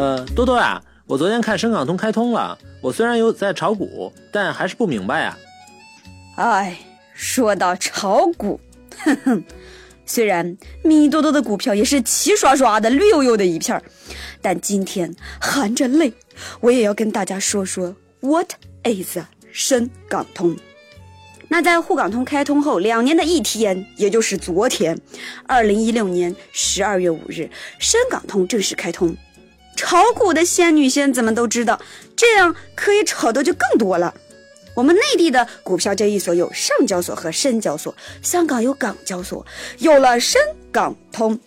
呃，多多呀，我昨天看深港通开通了，我虽然有在炒股，但还是不明白呀。哎，说到炒股，哼哼，虽然米多多的股票也是齐刷刷的、绿油油的一片，但今天含着泪，我也要跟大家说说 What is 深港通。那在沪港通开通后两年的一天，也就是昨天，二零一六年十二月五日，深港通正式开通。炒股的仙女仙子们都知道，这样可以炒的就更多了。我们内地的股票交易所有上交所和深交所，香港有港交所，有了深港通，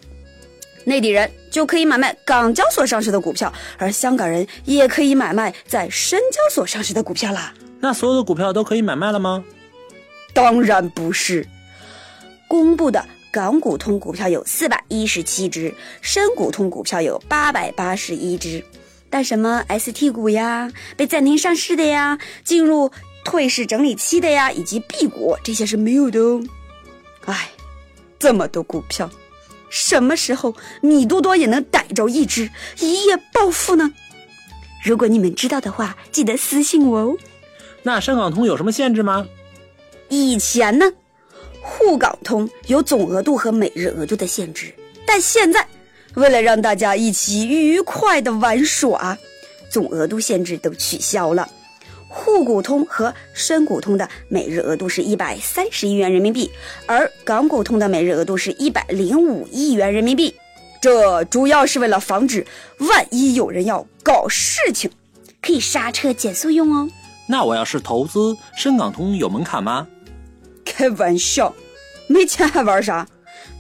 内地人就可以买卖港交所上市的股票，而香港人也可以买卖在深交所上市的股票啦。那所有的股票都可以买卖了吗？当然不是，公布的港股通股票有四百一十七只，深股通股票有八百八十一只，但什么 ST 股呀、被暂停上市的呀、进入退市整理期的呀，以及 B 股这些是没有的哦。哎，这么多股票，什么时候米多多也能逮着一只，一夜暴富呢？如果你们知道的话，记得私信我哦。那深港通有什么限制吗？以前呢，沪港通有总额度和每日额度的限制，但现在为了让大家一起愉快的玩耍，总额度限制都取消了。沪股通和深股通的每日额度是一百三十亿元人民币，而港股通的每日额度是一百零五亿元人民币。这主要是为了防止万一有人要搞事情，可以刹车减速用哦。那我要是投资深港通有门槛吗？开玩笑，没钱还玩啥？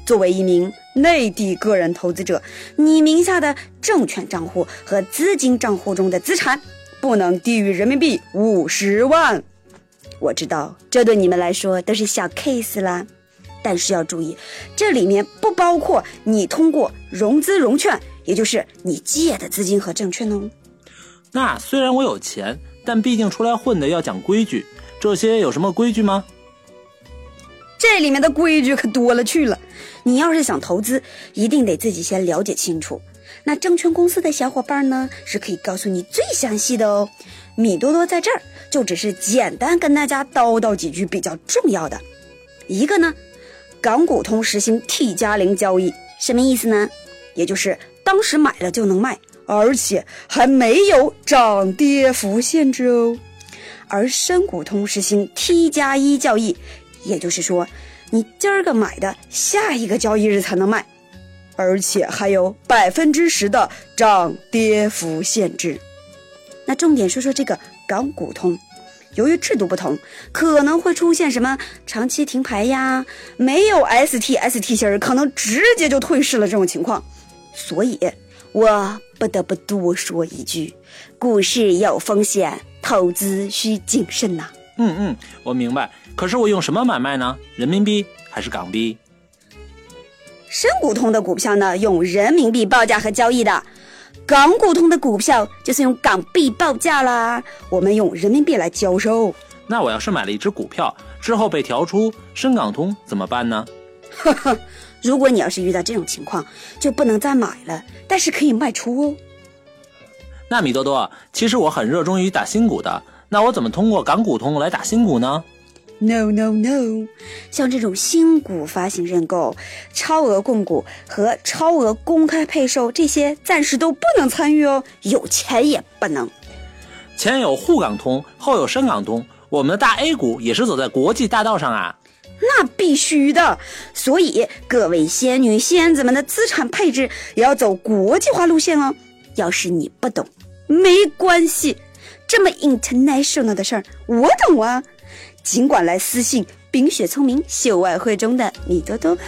作为一名内地个人投资者，你名下的证券账户和资金账户中的资产不能低于人民币五十万。我知道这对你们来说都是小 case 啦，但是要注意，这里面不包括你通过融资融券，也就是你借的资金和证券哦。那虽然我有钱，但毕竟出来混的要讲规矩，这些有什么规矩吗？这里面的规矩可多了去了，你要是想投资，一定得自己先了解清楚。那证券公司的小伙伴呢，是可以告诉你最详细的哦。米多多在这儿就只是简单跟大家叨叨几句比较重要的。一个呢，港股通实行 T 加零交易，什么意思呢？也就是当时买了就能卖，而且还没有涨跌幅限制哦。而深股通实行 T 加一交易。也就是说，你今儿个买的，下一个交易日才能卖，而且还有百分之十的涨跌幅限制。那重点说说这个港股通，由于制度不同，可能会出现什么长期停牌呀，没有 ST ST 芯儿，可能直接就退市了这种情况。所以，我不得不多说一句：股市有风险，投资需谨慎呐。嗯嗯，我明白。可是我用什么买卖呢？人民币还是港币？深股通的股票呢，用人民币报价和交易的；港股通的股票就是用港币报价啦，我们用人民币来交收。那我要是买了一只股票之后被调出深港通怎么办呢？呵呵，如果你要是遇到这种情况，就不能再买了，但是可以卖出哦。那米多多，其实我很热衷于打新股的。那我怎么通过港股通来打新股呢？No No No，像这种新股发行认购、超额供股和超额公开配售这些，暂时都不能参与哦。有钱也不能。前有沪港通，后有深港通，我们的大 A 股也是走在国际大道上啊。那必须的。所以各位仙女仙子们的资产配置也要走国际化路线哦。要是你不懂，没关系。这么 international 的事儿，我懂啊！尽管来私信“冰雪聪明秀外慧中的米多多吧。